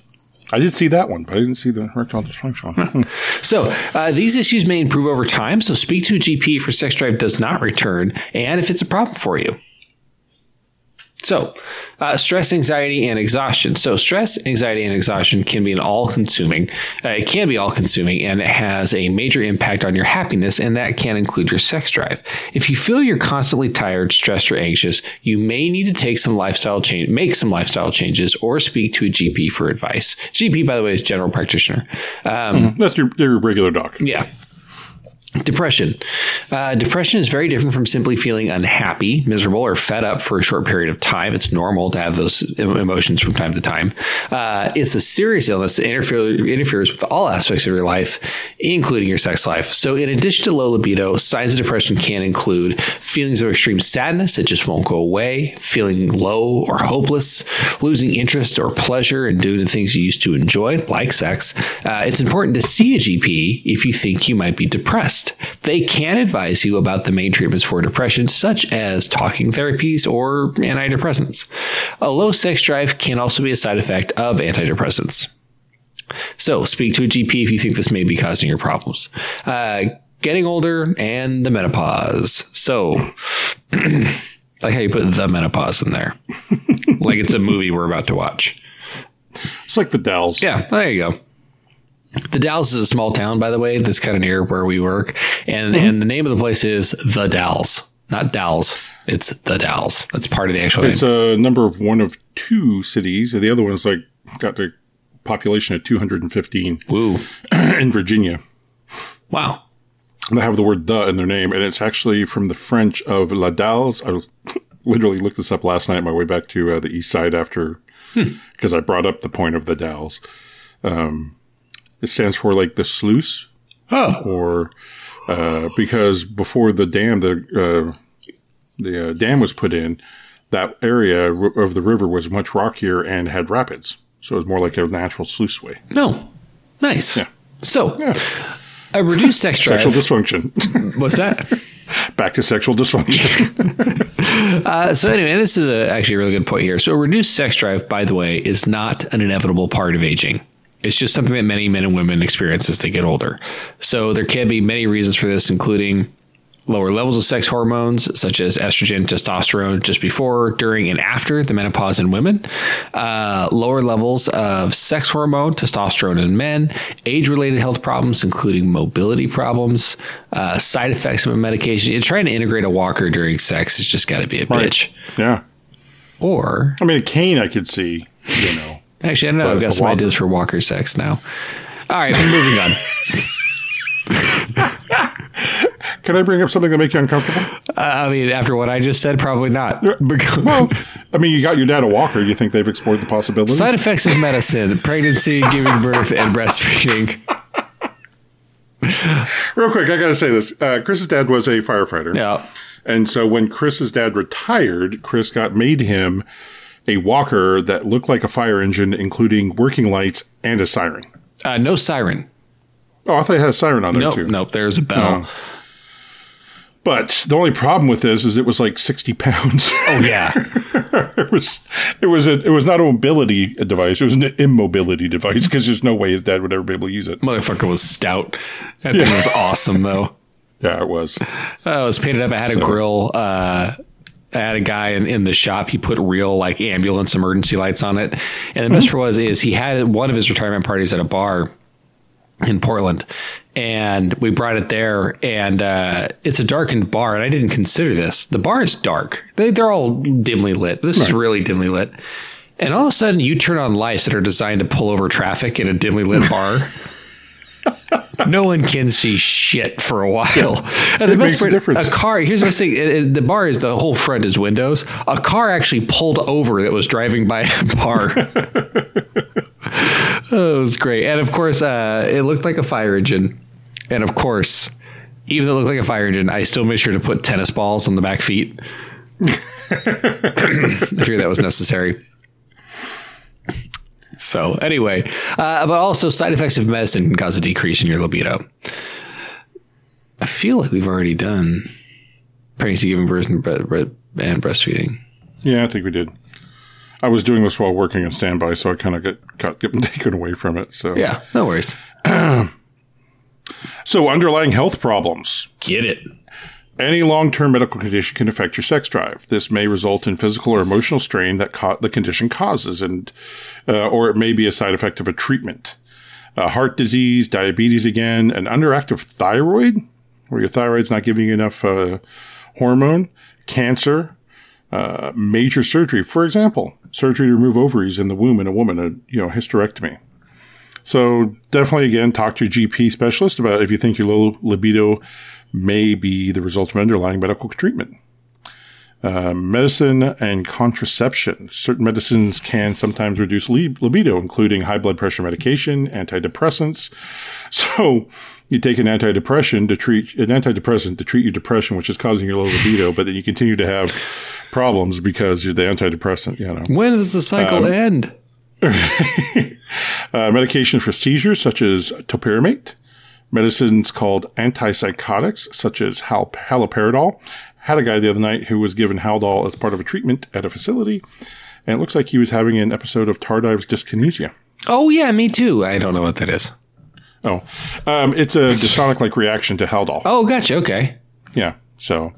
I did see that one, but I didn't see the erectile dysfunction. one. Hmm. So uh, these issues may improve over time. So speak to a GP if your sex drive does not return, and if it's a problem for you. So, uh, stress, anxiety, and exhaustion. So, stress, anxiety, and exhaustion can be an all-consuming. Uh, it can be all-consuming, and it has a major impact on your happiness, and that can include your sex drive. If you feel you're constantly tired, stressed, or anxious, you may need to take some lifestyle change, make some lifestyle changes, or speak to a GP for advice. GP, by the way, is general practitioner. Um, That's your, your regular doc. yeah. Depression. Uh, depression is very different from simply feeling unhappy, miserable, or fed up for a short period of time. It's normal to have those emotions from time to time. Uh, it's a serious illness that interfere, interferes with all aspects of your life, including your sex life. So, in addition to low libido, signs of depression can include feelings of extreme sadness that just won't go away, feeling low or hopeless, losing interest or pleasure in doing the things you used to enjoy, like sex. Uh, it's important to see a GP if you think you might be depressed. They can advise you about the main treatments for depression, such as talking therapies or antidepressants. A low sex drive can also be a side effect of antidepressants. So, speak to a GP if you think this may be causing your problems. Uh, getting older and the menopause. So, like how you put the menopause in there, like it's a movie we're about to watch. It's like the Dells. Yeah, there you go. The Dalles is a small town, by the way, that's kind of near where we work, and and the name of the place is the Dalles, not Dalles. It's the Dalles. That's part of the actual It's name. a number of one of two cities. and The other one's like got the population of 215 Woo! in Virginia. Wow. And they have the word the in their name, and it's actually from the French of La Dalles. I was literally looked this up last night on my way back to uh, the east side after, because I brought up the point of the Dalles. Um, it stands for like the sluice, Oh, or uh, because before the dam, the uh, the uh, dam was put in, that area of the river was much rockier and had rapids, so it was more like a natural sluice way. no, nice. Yeah. So, Yeah. a reduced sex drive. Sexual dysfunction. What's that? Back to sexual dysfunction. Uh, so anyway, this is a, actually a really good point here. So reduced sex drive, by the way, is not an inevitable part of aging. It's just something that many men and women experience as they get older. So there can be many reasons for this, including lower levels of sex hormones such as estrogen, testosterone, just before, during, and after the menopause in women, uh, lower levels of sex hormone, testosterone in men, age related health problems, including mobility problems, uh, side effects of a medication. And trying to integrate a walker during sex has just got to be a bitch. yeah. Or, I mean, a cane I could see, you know. Actually, I don't know. I've But got some walker. ideas for walker sex now. All right, moving on. Can I bring up something that make you uncomfortable? Uh, I mean, after what I just said, probably not. Well, I mean, you got your dad a walker. You think they've explored the possibilities? Side effects of medicine, pregnancy, giving birth, and breastfeeding. Real quick, I got to say this. Uh, Chris's dad was a firefighter. Yeah. And so when Chris's dad retired, Chris got made him a walker that looked like a fire engine, including working lights and a siren. Uh, no siren. Oh, I thought it had a siren on there Nope, too. nope. There's a bell. But the only problem with this is it was like sixty pounds. Oh yeah. it was it was a it was not a mobility device. It was an immobility device because there's no way his dad would ever be able to use it. Motherfucker was stout. That thing was awesome though. Yeah, it was. Uh, it was painted up. I had a grill. Uh, I had a guy in, in the shop. He put real like ambulance emergency lights on it. And the best part was is he had one of his retirement parties at a bar in Portland, and we brought it there. And uh, it's a darkened bar, and I didn't consider this. The bar is dark. They, they're all dimly lit. This is really dimly lit. And all of a sudden, you turn on lights that are designed to pull over traffic in a dimly lit bar. no one can see shit for a while. And the best a part, difference. a car. Here's what I say: it- it- the bar is the whole front is windows. A car actually pulled over that was driving by a bar. oh, it was great, and of course, uh, it looked like a fire engine. And of course, even though it looked like a fire engine, I still made sure to put tennis balls on the back feet. I figured that was necessary. So anyway, uh, but also side effects of medicine can cause a decrease in your libido. I feel like we've already done pregnancy, giving birth, and, and breastfeeding. Yeah, I think we did. I was doing this while working on standby, so I kind of got, got got taken away from it. So Yeah, no worries. So underlying health problems. Get it. Any long-term medical condition can affect your sex drive. This may result in physical or emotional strain that co- the condition causes, and uh, or it may be a side effect of a treatment. Uh, heart disease, diabetes again, an underactive thyroid, where your thyroid's not giving you enough uh, hormone, cancer, uh, major surgery, for example, surgery to remove ovaries in the womb in a woman, a you know hysterectomy. So definitely, again, talk to your GP specialist about if you think your low libido may be the result of underlying medical treatment. Uh, medicine and contraception. Certain medicines can sometimes reduce li- libido, including high blood pressure medication, antidepressants. So you take an antidepressant to treat an antidepressant to treat your depression, which is causing your low libido, but then you continue to have problems because you're the antidepressant. You know. When does the cycle end? Uh, medication for seizures, such as topiramate. Medicines called antipsychotics, such as hal- haloperidol. Had a guy the other night who was given Haldol as part of a treatment at a facility, and it looks like he was having an episode of tardive dyskinesia. Oh yeah, me too. I don't know what that is. Oh, um, it's a dystonic-like reaction to Haldol. Oh, gotcha. Okay. Yeah, so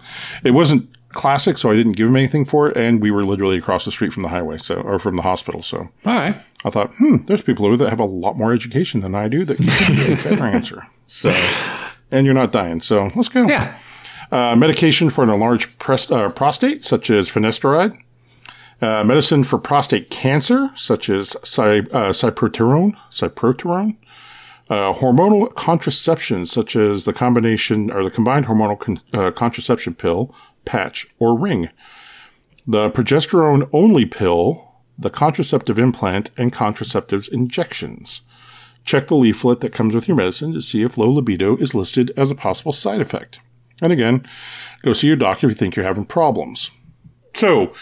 it wasn't classic, so I didn't give him anything for it, and we were literally across the street from the highway, so or from the hospital. So All right. I thought, hmm, there's people over there that have a lot more education than I do that can give a better answer. So, and you're not dying, so let's go. Yeah. Uh, medication for an enlarged pres- uh, prostate, such as finasteride. Uh, medicine for prostate cancer, such as cy- uh, cyproterone, cyproterone. Uh, hormonal contraception, such as the combination or the combined hormonal con- uh, contraception pill, patch, or ring. The progesterone only pill, the contraceptive implant, and contraceptives injections. Check the leaflet that comes with your medicine to see if low libido is listed as a possible side effect. And again, go see your doctor if you think you're having problems. So,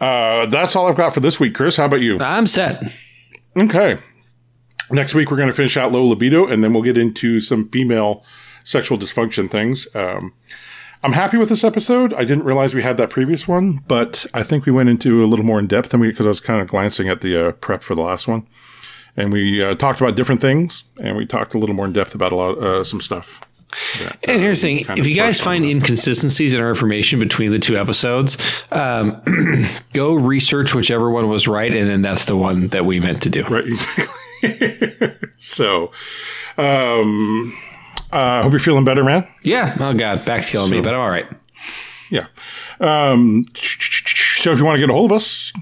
uh, that's all I've got for this week, Chris. How about you? I'm set. Okay. Next week, we're going to finish out low libido, and then we'll get into some female sexual dysfunction things. Um, I'm happy with this episode. I didn't realize we had that previous one, but I think we went into a little more in depth than we because I was kind of glancing at the uh, prep for the last one, and we uh, talked about different things, and we talked a little more in depth about a lot uh, some stuff. That, And uh, here's the thing: if you guys find inconsistencies in our information between the two episodes, um, go research whichever one was right, and then that's the one that we meant to do. Right, exactly. so, um, I hope you're feeling better, man. Yeah. Oh God, back's killing me, but I'm all right. Yeah. Um, so if you want to get a hold of us,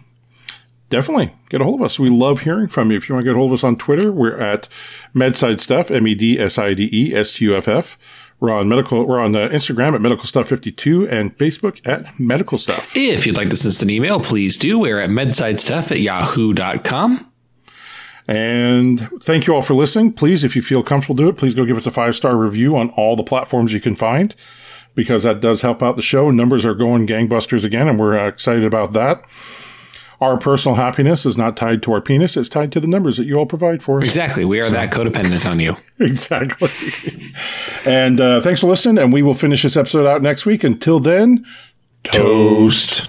definitely get a hold of us. We love hearing from you. If you want to get a hold of us on Twitter, we're at Medside Stuff, M E D S I D E S T U F F. We're on medical. We're on uh, Instagram at Medical Stuff Fifty Two and Facebook at Medical Stuff. If you'd like to send us an email, please do. We're at medsidestuff at yahoo.com. And thank you all for listening. Please, if you feel comfortable, do it. Please go give us a five star review on all the platforms you can find because that does help out the show. Numbers are going gangbusters again, and we're uh, excited about that. Our personal happiness is not tied to our penis, it's tied to the numbers that you all provide for us. Exactly. We are that codependent on you. Exactly. and uh, thanks for listening, and we will finish this episode out next week. Until then, toast.